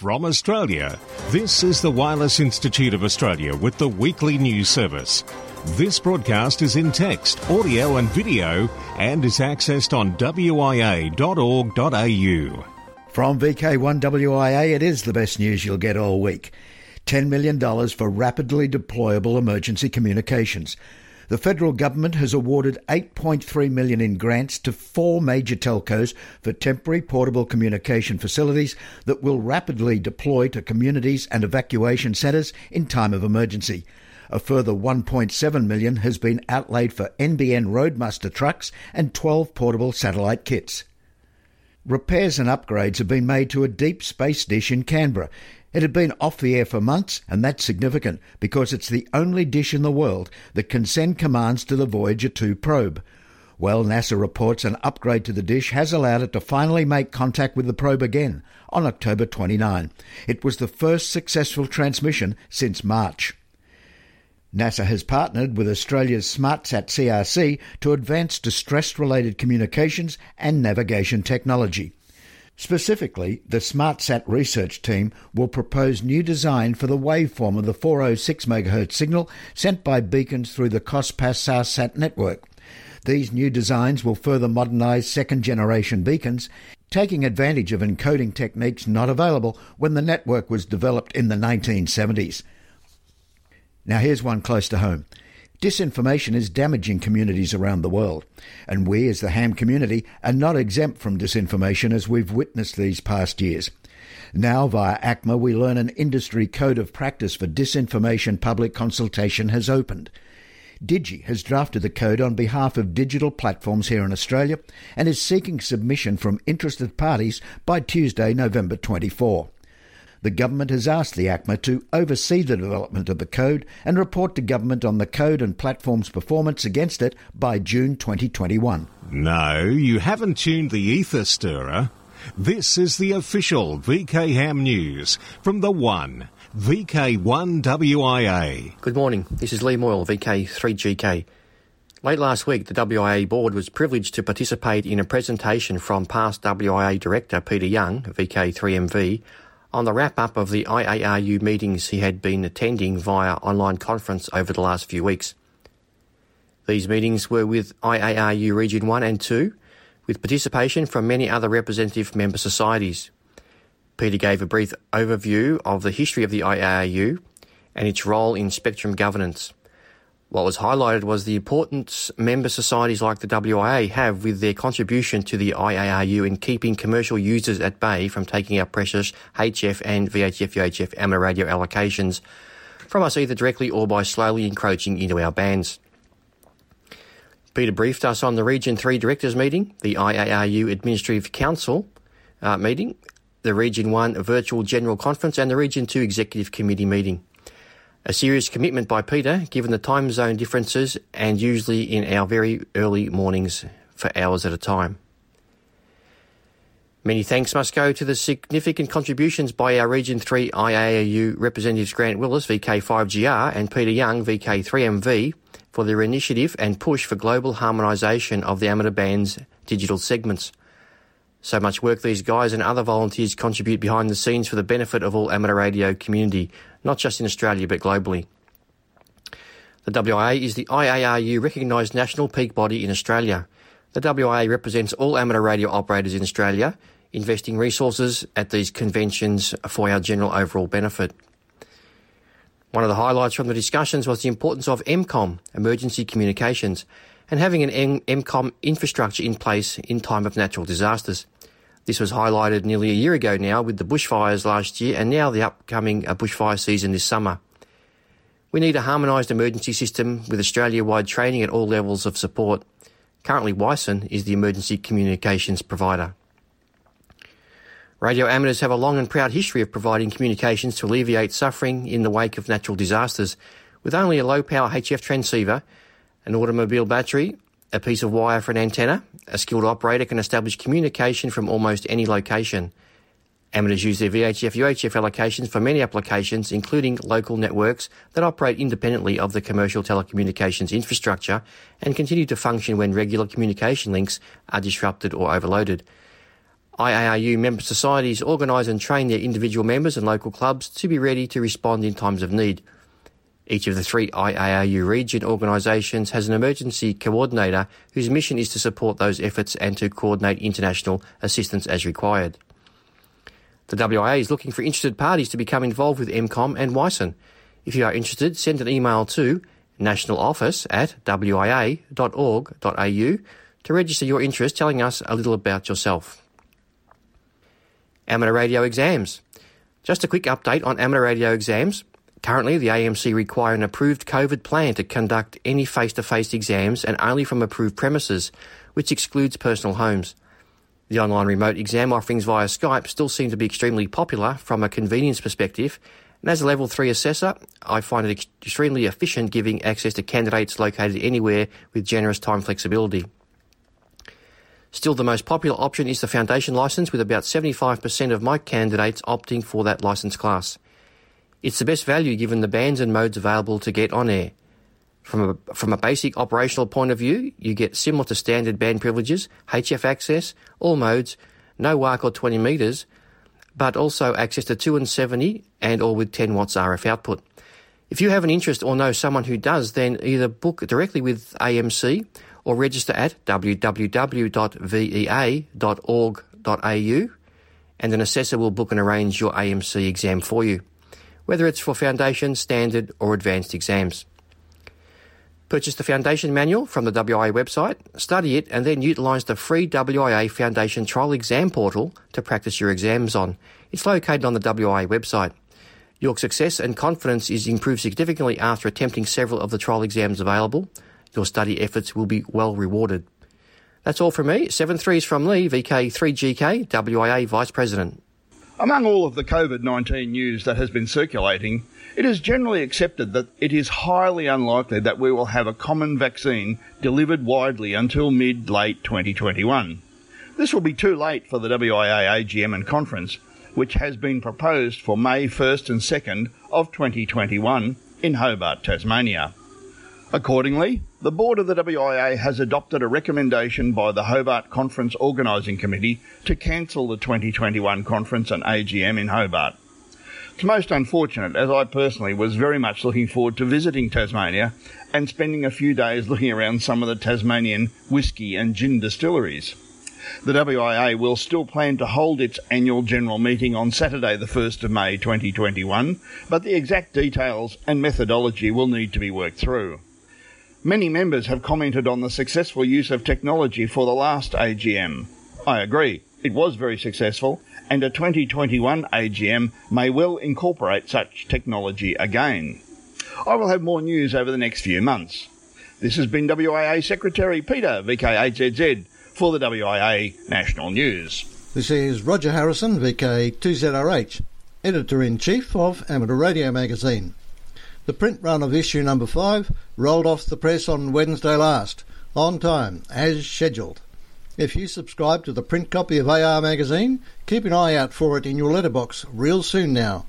From Australia, this is the Wireless Institute of Australia with the weekly news service. This broadcast is in text, audio, and video and is accessed on wia.org.au. From VK1WIA, it is the best news you'll get all week. $10 million for rapidly deployable emergency communications. The federal government has awarded 8.3 million in grants to four major telcos for temporary portable communication facilities that will rapidly deploy to communities and evacuation centres in time of emergency. A further 1.7 million has been outlaid for NBN Road Muster trucks and 12 portable satellite kits. Repairs and upgrades have been made to a deep space dish in Canberra. It had been off the air for months, and that's significant because it's the only dish in the world that can send commands to the Voyager 2 probe. Well, NASA reports an upgrade to the dish has allowed it to finally make contact with the probe again on October 29. It was the first successful transmission since March. NASA has partnered with Australia's SmartSat CRC to advance distress related communications and navigation technology. Specifically, the SmartSat research team will propose new design for the waveform of the 406 MHz signal sent by beacons through the COSPAS SARSAT network. These new designs will further modernise second generation beacons, taking advantage of encoding techniques not available when the network was developed in the 1970s. Now, here's one close to home. Disinformation is damaging communities around the world, and we as the ham community are not exempt from disinformation as we've witnessed these past years. Now, via ACMA, we learn an industry code of practice for disinformation public consultation has opened. Digi has drafted the code on behalf of digital platforms here in Australia and is seeking submission from interested parties by Tuesday, November 24 the government has asked the ACMA to oversee the development of the code and report to government on the code and platform's performance against it by June 2021. No, you haven't tuned the ether stirrer. This is the official VK Ham News from the One, VK1WIA. Good morning. This is Lee Moyle, VK3GK. Late last week, the WIA board was privileged to participate in a presentation from past WIA director Peter Young, VK3MV, on the wrap up of the IARU meetings he had been attending via online conference over the last few weeks. These meetings were with IARU Region 1 and 2, with participation from many other representative member societies. Peter gave a brief overview of the history of the IARU and its role in spectrum governance. What was highlighted was the importance member societies like the WIA have with their contribution to the IARU in keeping commercial users at bay from taking our precious HF and VHF UHF amateur radio allocations from us either directly or by slowly encroaching into our bands. Peter briefed us on the Region 3 Directors Meeting, the IARU Administrative Council uh, meeting, the Region 1 Virtual General Conference, and the Region 2 Executive Committee meeting. A serious commitment by Peter, given the time zone differences and usually in our very early mornings for hours at a time. Many thanks must go to the significant contributions by our Region 3 IARU representatives Grant Willis, VK5GR, and Peter Young, VK3MV, for their initiative and push for global harmonisation of the amateur band's digital segments. So much work these guys and other volunteers contribute behind the scenes for the benefit of all amateur radio community, not just in Australia but globally. The WIA is the IARU recognised national peak body in Australia. The WIA represents all amateur radio operators in Australia, investing resources at these conventions for our general overall benefit. One of the highlights from the discussions was the importance of EMCOMM, emergency communications, and having an EMCOMM infrastructure in place in time of natural disasters. This was highlighted nearly a year ago now with the bushfires last year and now the upcoming uh, bushfire season this summer. We need a harmonised emergency system with Australia-wide training at all levels of support. Currently, WICEN is the emergency communications provider. Radio amateurs have a long and proud history of providing communications to alleviate suffering in the wake of natural disasters. With only a low power HF transceiver, an automobile battery, a piece of wire for an antenna, a skilled operator can establish communication from almost any location. Amateurs use their VHF UHF allocations for many applications, including local networks that operate independently of the commercial telecommunications infrastructure and continue to function when regular communication links are disrupted or overloaded. IARU member societies organise and train their individual members and local clubs to be ready to respond in times of need. Each of the three IARU region organisations has an emergency coordinator whose mission is to support those efforts and to coordinate international assistance as required. The WIA is looking for interested parties to become involved with EMCOMM and WICEN. If you are interested, send an email to nationaloffice at wia.org.au to register your interest telling us a little about yourself. Amateur radio exams. Just a quick update on amateur radio exams. Currently, the AMC require an approved COVID plan to conduct any face-to-face exams and only from approved premises, which excludes personal homes. The online remote exam offerings via Skype still seem to be extremely popular from a convenience perspective, and as a level 3 assessor, I find it extremely efficient giving access to candidates located anywhere with generous time flexibility. Still, the most popular option is the foundation license, with about 75% of my candidates opting for that license class. It's the best value given the bands and modes available to get on air. From a, from a basic operational point of view, you get similar to standard band privileges, HF access, all modes, no WARC or 20 metres, but also access to 2 and 70 and or with 10 watts RF output. If you have an interest or know someone who does, then either book directly with AMC or register at www.wia.org.au and an assessor will book and arrange your AMC exam for you whether it's for foundation, standard, or advanced exams. Purchase the Foundation Manual from the WIA website, study it, and then utilise the free WIA Foundation Trial Exam Portal to practice your exams on. It's located on the WIA website. Your success and confidence is improved significantly after attempting several of the trial exams available. Your study efforts will be well rewarded. That's all from me. 7 3s from Lee, VK3GK, WIA Vice President. Among all of the COVID 19 news that has been circulating, it is generally accepted that it is highly unlikely that we will have a common vaccine delivered widely until mid late 2021. This will be too late for the WIA AGM and conference, which has been proposed for May 1st and 2nd of 2021 in Hobart, Tasmania. Accordingly, the board of the WIA has adopted a recommendation by the Hobart Conference Organising Committee to cancel the 2021 conference and AGM in Hobart. It's most unfortunate as I personally was very much looking forward to visiting Tasmania and spending a few days looking around some of the Tasmanian whisky and gin distilleries. The WIA will still plan to hold its annual general meeting on Saturday, the 1st of May 2021, but the exact details and methodology will need to be worked through. Many members have commented on the successful use of technology for the last AGM. I agree, it was very successful, and a 2021 AGM may well incorporate such technology again. I will have more news over the next few months. This has been WIA Secretary Peter VK8ZZ for the WIA National News. This is Roger Harrison, VK2ZRH, Editor in Chief of Amateur Radio Magazine. The print run of issue number 5 rolled off the press on Wednesday last, on time, as scheduled. If you subscribe to the print copy of AR magazine, keep an eye out for it in your letterbox real soon now.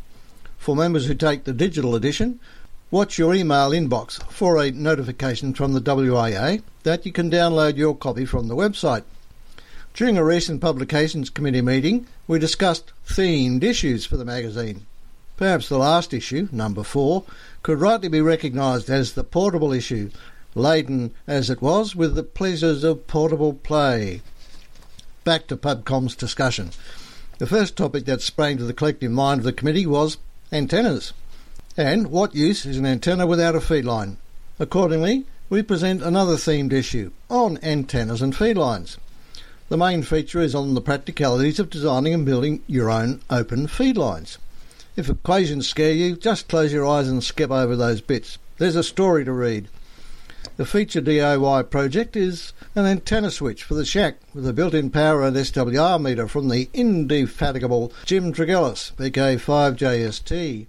For members who take the digital edition, watch your email inbox for a notification from the WIA that you can download your copy from the website. During a recent Publications Committee meeting, we discussed themed issues for the magazine. Perhaps the last issue, number four, could rightly be recognised as the portable issue, laden as it was with the pleasures of portable play. Back to PubCom's discussion. The first topic that sprang to the collective mind of the committee was antennas. And what use is an antenna without a feed line? Accordingly, we present another themed issue on antennas and feed lines. The main feature is on the practicalities of designing and building your own open feed lines. If equations scare you, just close your eyes and skip over those bits. There's a story to read. The feature DIY project is an antenna switch for the shack with a built-in power and SWR meter from the indefatigable Jim Tregellas, VK5JST.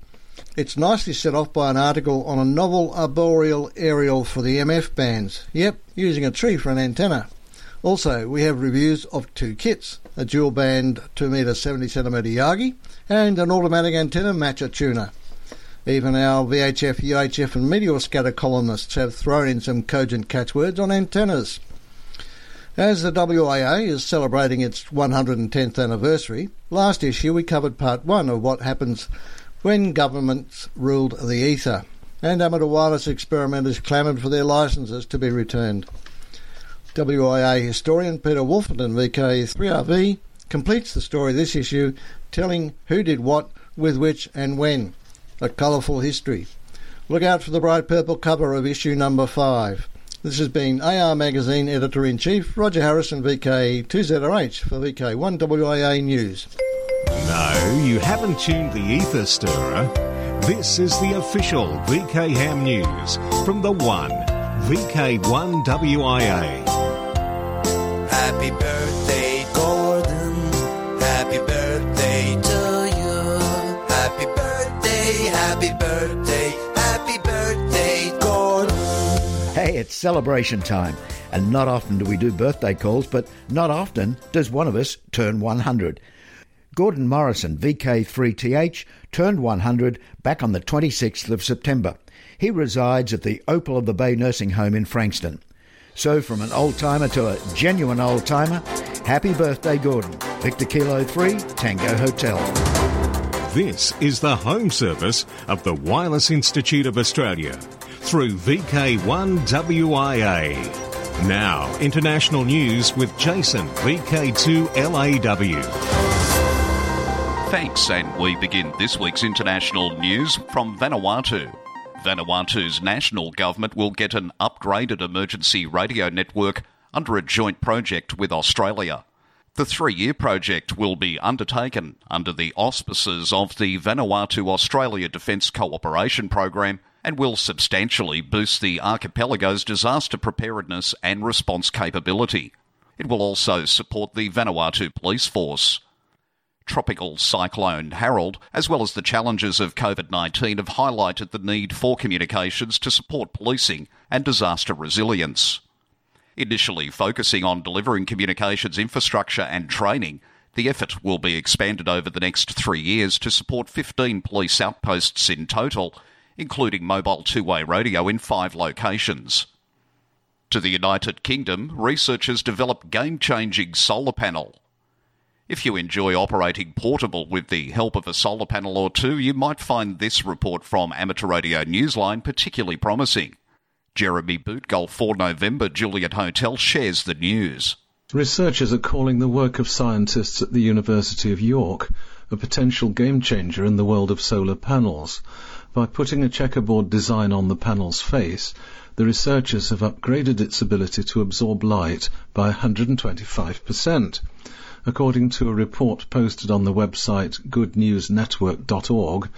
It's nicely set off by an article on a novel arboreal aerial for the MF bands. Yep, using a tree for an antenna. Also, we have reviews of two kits, a dual band 2 meter 70 centimeter Yagi and an automatic antenna matcher tuner. Even our VHF, UHF and meteor scatter columnists have thrown in some cogent catchwords on antennas. As the WIA is celebrating its 110th anniversary, last issue we covered part one of what happens when governments ruled the ether and amateur wireless experimenters clamoured for their licences to be returned. WIA historian Peter Woolfenden, VK3RV, completes the story this issue, telling who did what, with which, and when. A colourful history. Look out for the bright purple cover of issue number 5. This has been AR Magazine Editor in Chief Roger Harrison, VK2ZRH for VK1WIA News. No, you haven't tuned the ether stirrer. This is the official VK Ham News from the One, VK1WIA. Happy birthday, Gordon. Happy birthday to you. Happy birthday, happy birthday, happy birthday, Gordon. Hey, it's celebration time, and not often do we do birthday calls, but not often does one of us turn 100. Gordon Morrison, VK3TH, turned 100 back on the 26th of September. He resides at the Opal of the Bay Nursing Home in Frankston. So, from an old timer to a genuine old timer, happy birthday, Gordon. Victor Kilo 3, Tango Hotel. This is the home service of the Wireless Institute of Australia through VK1WIA. Now, international news with Jason, VK2LAW. Thanks, and we begin this week's international news from Vanuatu. Vanuatu's national government will get an upgraded emergency radio network under a joint project with Australia. The three year project will be undertaken under the auspices of the Vanuatu Australia Defence Cooperation Program and will substantially boost the archipelago's disaster preparedness and response capability. It will also support the Vanuatu Police Force. Tropical Cyclone Harold, as well as the challenges of COVID 19, have highlighted the need for communications to support policing and disaster resilience. Initially focusing on delivering communications infrastructure and training, the effort will be expanded over the next three years to support 15 police outposts in total, including mobile two way radio in five locations. To the United Kingdom, researchers developed game changing solar panel. If you enjoy operating portable with the help of a solar panel or two, you might find this report from Amateur Radio Newsline particularly promising. Jeremy Bootgolf for November Juliet Hotel shares the news. Researchers are calling the work of scientists at the University of York a potential game changer in the world of solar panels. By putting a checkerboard design on the panel's face, the researchers have upgraded its ability to absorb light by 125%. According to a report posted on the website goodnewsnetwork.org,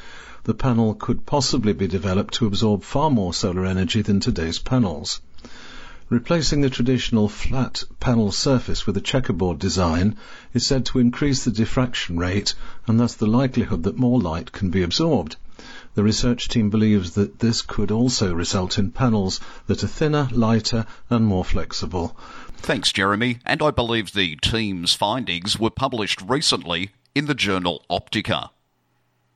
the panel could possibly be developed to absorb far more solar energy than today's panels. Replacing the traditional flat panel surface with a checkerboard design is said to increase the diffraction rate and thus the likelihood that more light can be absorbed. The research team believes that this could also result in panels that are thinner, lighter, and more flexible. Thanks, Jeremy. And I believe the team's findings were published recently in the journal Optica.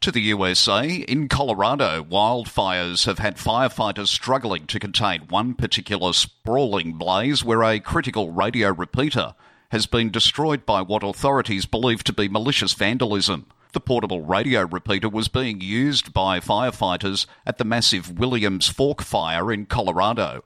To the USA, in Colorado, wildfires have had firefighters struggling to contain one particular sprawling blaze where a critical radio repeater has been destroyed by what authorities believe to be malicious vandalism. The portable radio repeater was being used by firefighters at the massive Williams Fork fire in Colorado.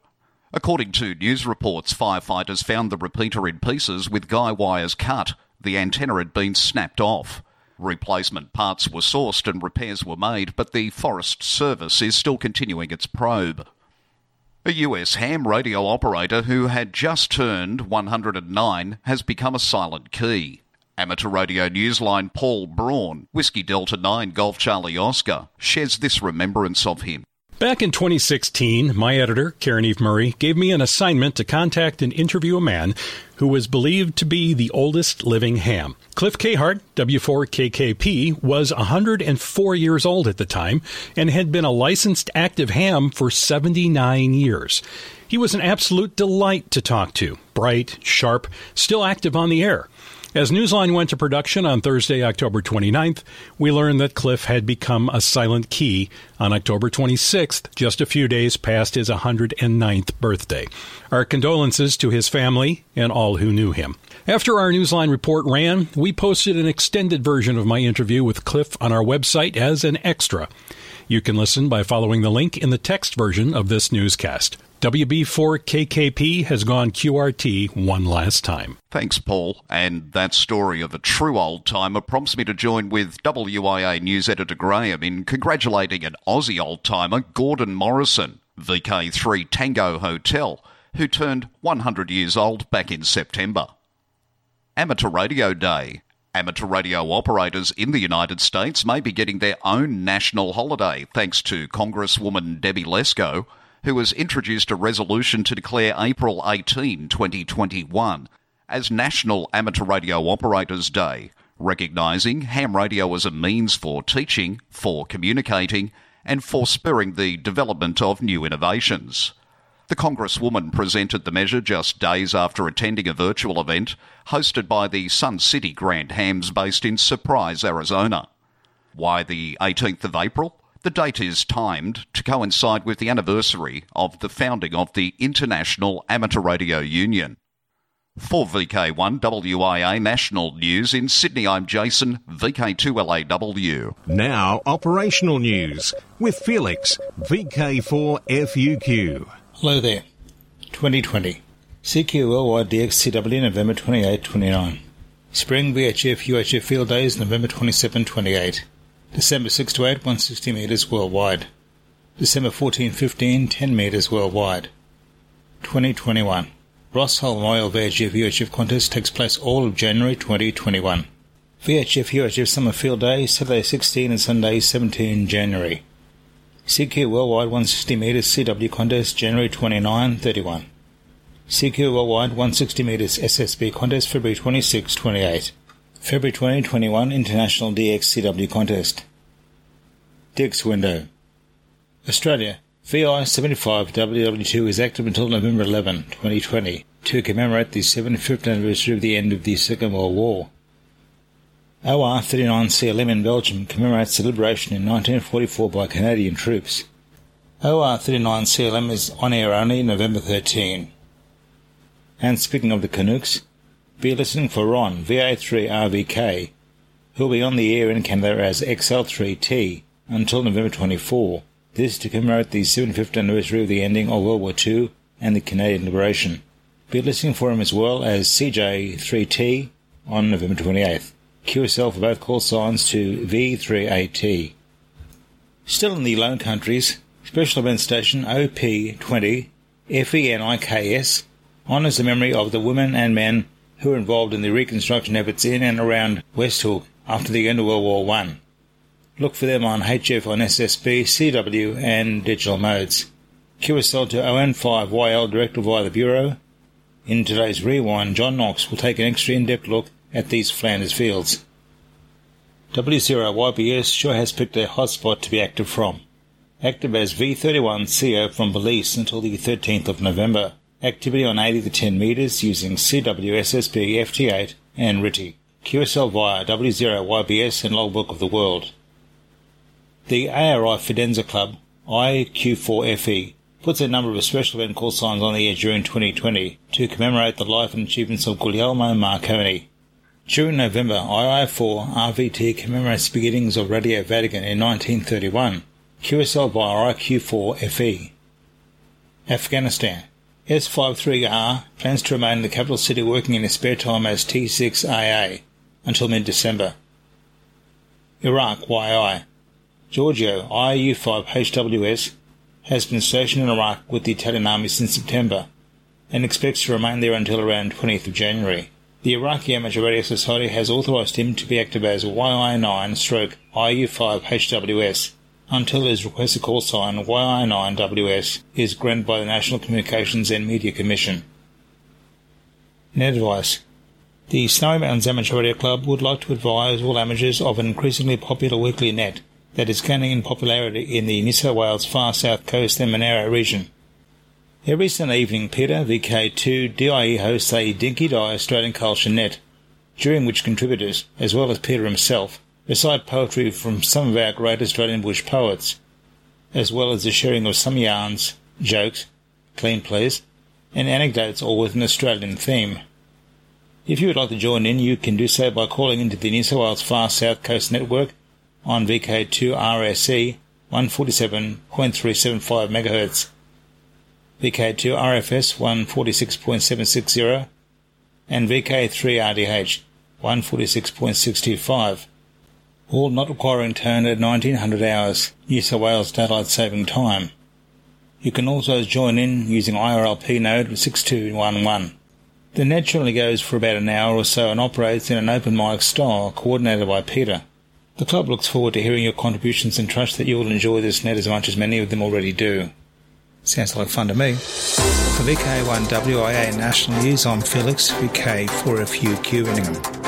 According to news reports, firefighters found the repeater in pieces with guy wires cut. The antenna had been snapped off. Replacement parts were sourced and repairs were made, but the Forest Service is still continuing its probe. A US ham radio operator who had just turned 109 has become a silent key. Amateur Radio Newsline Paul Braun, Whiskey Delta 9 Golf Charlie Oscar, shares this remembrance of him. Back in 2016, my editor, Caryn Eve Murray, gave me an assignment to contact and interview a man who was believed to be the oldest living ham. Cliff Cahart, W4KKP, was 104 years old at the time and had been a licensed active ham for 79 years. He was an absolute delight to talk to, bright, sharp, still active on the air. As Newsline went to production on Thursday, October 29th, we learned that Cliff had become a silent key on October 26th, just a few days past his 109th birthday. Our condolences to his family and all who knew him. After our Newsline report ran, we posted an extended version of my interview with Cliff on our website as an extra. You can listen by following the link in the text version of this newscast. WB4KKP has gone QRT one last time. Thanks, Paul. And that story of a true old timer prompts me to join with WIA news editor Graham in congratulating an Aussie old timer, Gordon Morrison, VK3 Tango Hotel, who turned 100 years old back in September. Amateur Radio Day. Amateur radio operators in the United States may be getting their own national holiday thanks to Congresswoman Debbie Lesko who has introduced a resolution to declare April 18, 2021, as National Amateur Radio Operators Day, recognising ham radio as a means for teaching, for communicating, and for spurring the development of new innovations. The Congresswoman presented the measure just days after attending a virtual event hosted by the Sun City Grand Hams based in Surprise, Arizona. Why the 18th of April? The date is timed to coincide with the anniversary of the founding of the International Amateur Radio Union. For VK1 WIA National News in Sydney, I'm Jason, VK2LAW. Now, operational news with Felix, VK4FUQ. Hello there. 2020. CQ Worldwide DXCW November 28 29. Spring VHF UHF Field Days November 27 28. December 6 to 8, 160 metres worldwide. December 14 15, 10 metres worldwide. 2021. Ross Hull Memorial VHF UHF contest takes place all of January 2021. VHF UHF Summer Field Day, Saturday 16 and Sunday 17 January. CQ Worldwide 160 metres CW contest January 29 31. CQ Worldwide 160 metres SSB contest February 26 28. February 2021 International DXCW Contest. DX Window. Australia. VI 75 WW2 is active until November 11, 2020, to commemorate the 75th anniversary of the end of the Second World War. OR 39 CLM in Belgium commemorates the liberation in 1944 by Canadian troops. OR 39 CLM is on air only November 13. And speaking of the Canucks, be listening for Ron, VA3RVK, who'll be on the air in Canada as XL3T until November 24. This is to commemorate the 75th anniversary of the ending of World War II and the Canadian liberation. Be listening for him as well as CJ3T on November 28th. QSL for both call signs to V3AT. Still in the Lone Countries, Special Event Station OP20 FENIKS honours the memory of the women and men who were involved in the reconstruction efforts in and around Westhoek after the end of World War One. Look for them on HF on SSB, CW, and digital modes. QSL to ON5YL directly via the Bureau. In today's Rewind, John Knox will take an extra in-depth look at these Flanders fields. W0YBS sure has picked a hotspot to be active from. Active as V31CO from Belize until the 13th of November. Activity on 80 to 10 meters using CWSSB FT8 and RTTY. QSL via W0YBS and Logbook of the World. The ARI Fidenza Club, IQ4FE, puts a number of special event call signs on the air during 2020 to commemorate the life and achievements of Guglielmo Marconi. During November, II4 RVT commemorates the beginnings of Radio Vatican in 1931, QSL via IQ4FE. Afghanistan. S53R plans to remain in the capital city working in his spare time as T6AA until mid-December. Iraq YI. Giorgio IU5HWS has been stationed in Iraq with the Italian army since September and expects to remain there until around 20th of January. The Iraqi Amateur Radio Society has authorised him to be active as YI9 stroke IU5HWS until his requested call sign YI9WS is granted by the National Communications and Media Commission. Net advice. The Snowy Mountains Amateur Radio Club would like to advise all amateurs of an increasingly popular weekly net that is gaining in popularity in the New South Wales far south coast and Monaro region. Every Sunday evening, Peter, VK2 DIE hosts a Dinky Die Australian Culture Net during which contributors, as well as Peter himself, recite poetry from some of our great Australian bush poets, as well as the sharing of some yarns, jokes, clean plays, and anecdotes all with an Australian theme. If you would like to join in, you can do so by calling into the New South Wales Far South Coast Network on VK2 RSE 147.375 MHz, VK2 RFS 146.760, and VK3 RDH 146.625, all not requiring turn at 1900 hours New South Wales Daylight Saving Time. You can also join in using IRLP node 6211. The net generally goes for about an hour or so and operates in an open mic style coordinated by Peter. The club looks forward to hearing your contributions and trusts that you will enjoy this net as much as many of them already do. Sounds like fun to me. For VK1WIA National News, I'm Felix, VK4FUQ Inningham.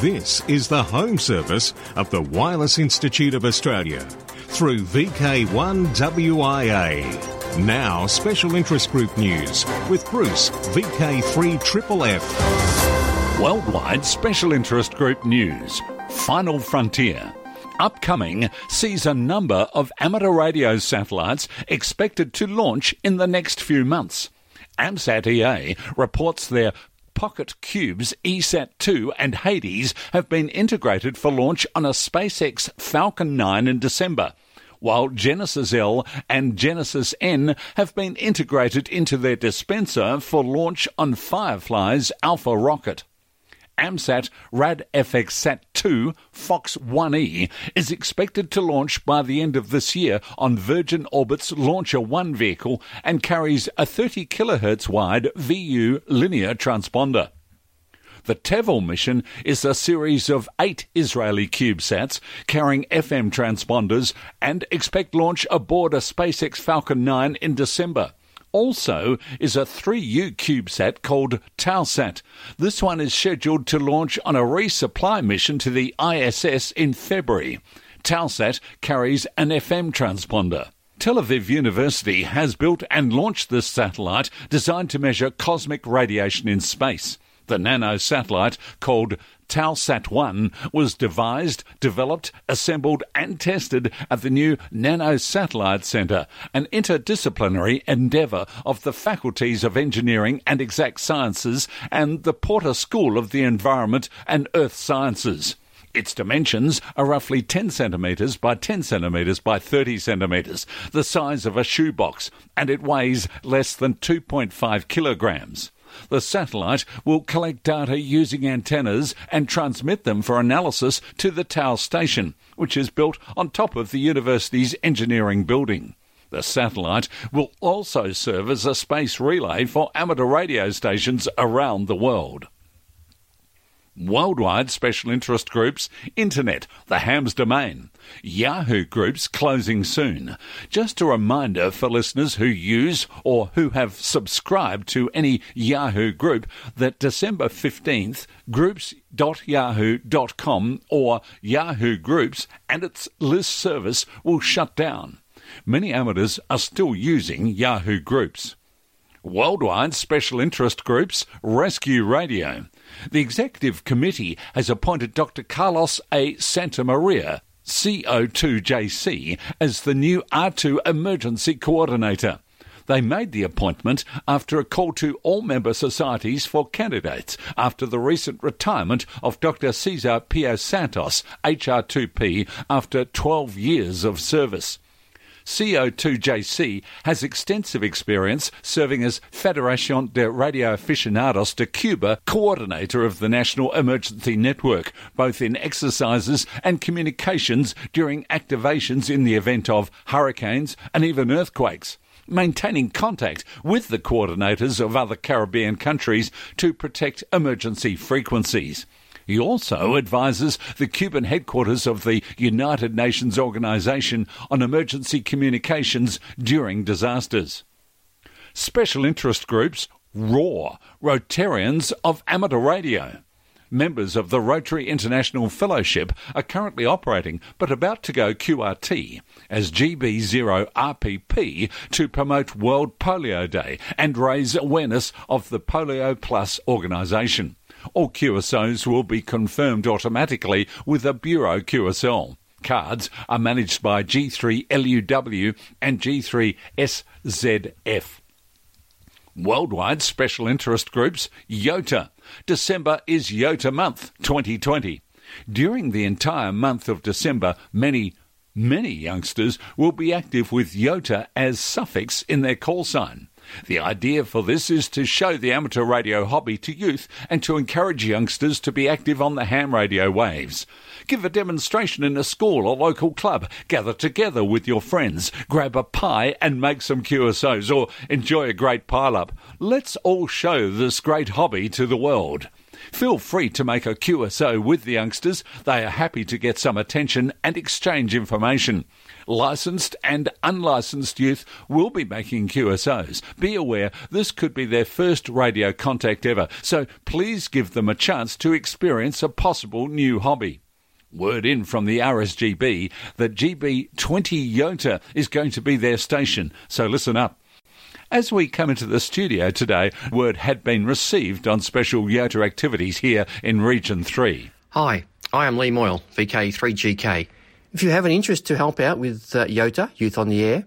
This is the home service of the Wireless Institute of Australia through VK1WIA. Now, special interest group news with Bruce, VK3FFF. Worldwide Special Interest Group News. Final Frontier. Upcoming sees a number of amateur radio satellites expected to launch in the next few months. AMSAT EA reports their Pocket Cubes ESAT 2 and Hades have been integrated for launch on a SpaceX Falcon 9 in December while Genesis L and Genesis N have been integrated into their dispenser for launch on Firefly's Alpha rocket. AMSAT Rad FX Sat 2 Fox 1E is expected to launch by the end of this year on Virgin Orbit's Launcher 1 vehicle and carries a 30 kHz wide VU linear transponder. The Tevel mission is a series of eight Israeli CubeSats carrying FM transponders and expect launch aboard a SpaceX Falcon 9 in December also is a 3U CubeSat called TAUSAT. This one is scheduled to launch on a resupply mission to the ISS in February. TAUSAT carries an FM transponder. Tel Aviv University has built and launched this satellite designed to measure cosmic radiation in space. The nano satellite, called TAUSAT 1, was devised, developed, assembled, and tested at the new Nano Satellite Centre, an interdisciplinary endeavour of the faculties of Engineering and Exact Sciences and the Porter School of the Environment and Earth Sciences. Its dimensions are roughly 10 centimetres by 10 centimetres by 30 centimetres, the size of a shoebox, and it weighs less than 2.5 kilograms. The satellite will collect data using antennas and transmit them for analysis to the Tau station, which is built on top of the university's engineering building. The satellite will also serve as a space relay for amateur radio stations around the world. Worldwide Special Interest Groups, Internet, the Hams domain. Yahoo Groups closing soon. Just a reminder for listeners who use or who have subscribed to any Yahoo group that December 15th, groups.yahoo.com or Yahoo Groups and its list service will shut down. Many amateurs are still using Yahoo Groups. Worldwide Special Interest Groups, Rescue Radio. The Executive Committee has appointed Dr. Carlos A. Santamaria, CO2JC, as the new R2 Emergency Coordinator. They made the appointment after a call to all member societies for candidates after the recent retirement of Dr. Cesar Pio Santos, HR2P, after 12 years of service. CO2JC has extensive experience serving as Federación de Radio Aficionados de Cuba coordinator of the National Emergency Network, both in exercises and communications during activations in the event of hurricanes and even earthquakes maintaining contact with the coordinators of other Caribbean countries to protect emergency frequencies. He also advises the Cuban headquarters of the United Nations Organization on Emergency Communications during disasters. Special interest groups, ROAR, Rotarians of Amateur Radio. Members of the Rotary International Fellowship are currently operating but about to go QRT as GB0RPP to promote World Polio Day and raise awareness of the Polio Plus organisation. All QSOs will be confirmed automatically with a Bureau QSL. Cards are managed by G3LUW and G3SZF. Worldwide special interest groups, YOTA. December is YOTA month 2020. During the entire month of December, many, many youngsters will be active with YOTA as suffix in their call sign. The idea for this is to show the amateur radio hobby to youth and to encourage youngsters to be active on the ham radio waves. Give a demonstration in a school or local club. Gather together with your friends. Grab a pie and make some QSOs or enjoy a great pile up. Let's all show this great hobby to the world. Feel free to make a QSO with the youngsters. They are happy to get some attention and exchange information. Licensed and unlicensed youth will be making QSOs. Be aware this could be their first radio contact ever, so please give them a chance to experience a possible new hobby. Word in from the RSGB that GB20 Yota is going to be their station, so listen up. As we come into the studio today, word had been received on special Yota activities here in Region 3. Hi, I am Lee Moyle, VK3GK. If you have an interest to help out with uh, YOTA, Youth on the Air,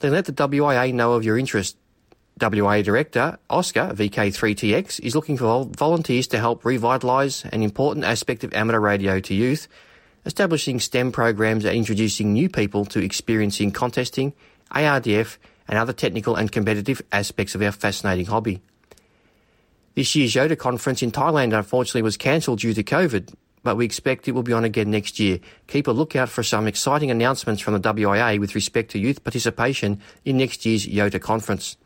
then let the WIA know of your interest. WIA Director Oscar, VK3TX, is looking for volunteers to help revitalise an important aspect of amateur radio to youth, establishing STEM programs and introducing new people to experiencing contesting, ARDF, and other technical and competitive aspects of our fascinating hobby. This year's YOTA conference in Thailand unfortunately was cancelled due to COVID, but we expect it will be on again next year. Keep a lookout for some exciting announcements from the WIA with respect to youth participation in next year's YOTA conference.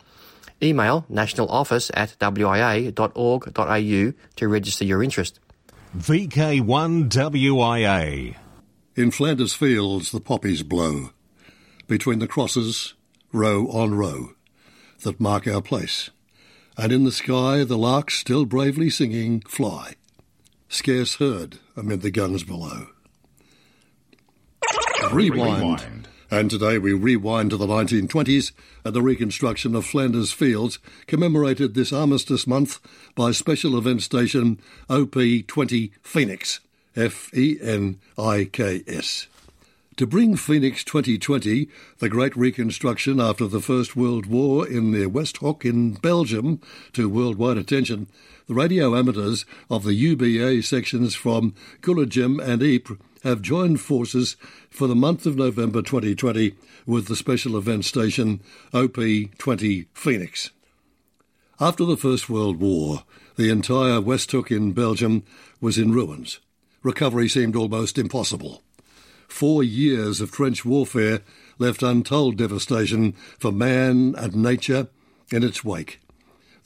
Email nationaloffice at wia.org.au to register your interest. VK1WIA. In Flanders fields the poppies blow, between the crosses, row on row, that mark our place, and in the sky the larks still bravely singing fly, scarce heard amid the guns below. Rewind. Rewind. And today we rewind to the 1920s and the reconstruction of Flanders Fields, commemorated this Armistice Month by special event station OP20 Phoenix, F E N I K S. To bring Phoenix 2020, the great reconstruction after the First World War in the Westhoek in Belgium, to worldwide attention, the radio amateurs of the UBA sections from Gullegem and Ypres have joined forces for the month of November 2020 with the special event station OP20 Phoenix. After the First World War, the entire Westhoek in Belgium was in ruins. Recovery seemed almost impossible. Four years of trench warfare left untold devastation for man and nature in its wake.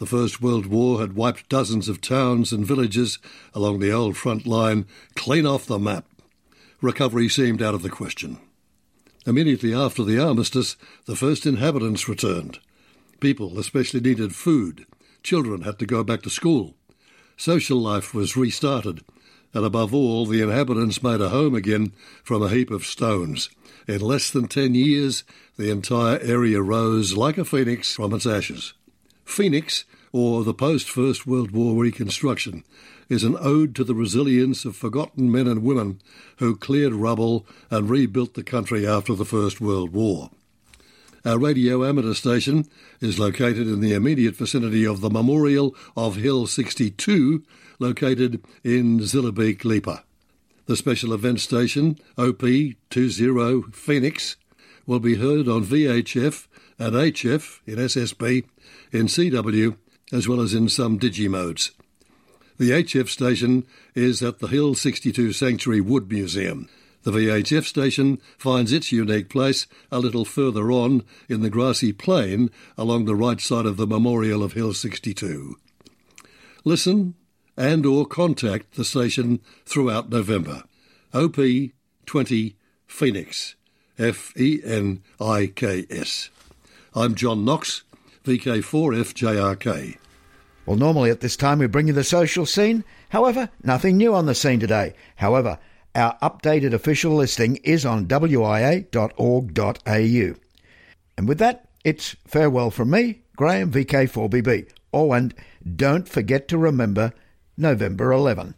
The First World War had wiped dozens of towns and villages along the old front line clean off the map recovery seemed out of the question. Immediately after the armistice, the first inhabitants returned. People especially needed food. Children had to go back to school. Social life was restarted, and above all, the inhabitants made a home again from a heap of stones. In less than ten years, the entire area rose like a phoenix from its ashes. Phoenix, or the post First World War reconstruction, is an ode to the resilience of forgotten men and women who cleared rubble and rebuilt the country after the First World War. Our radio amateur station is located in the immediate vicinity of the Memorial of Hill 62, located in Zillebeke, Lipa. The special event station, OP20 Phoenix, will be heard on VHF and HF in SSB, in CW, as well as in some digimodes. The HF station is at the Hill 62 Sanctuary Wood Museum. The VHF station finds its unique place a little further on in the grassy plain along the right side of the memorial of Hill 62. Listen and or contact the station throughout November. OP 20 Phoenix, F E N I K S. I'm John Knox, VK4FJRK. Well, normally at this time we bring you the social scene. However, nothing new on the scene today. However, our updated official listing is on wia.org.au. And with that, it's farewell from me, Graham VK4BB. Oh, and don't forget to remember November 11.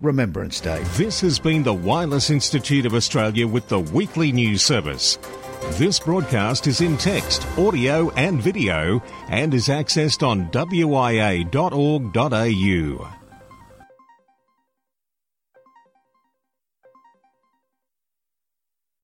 Remembrance Day. This has been the Wireless Institute of Australia with the weekly news service. This broadcast is in text, audio, and video and is accessed on wia.org.au.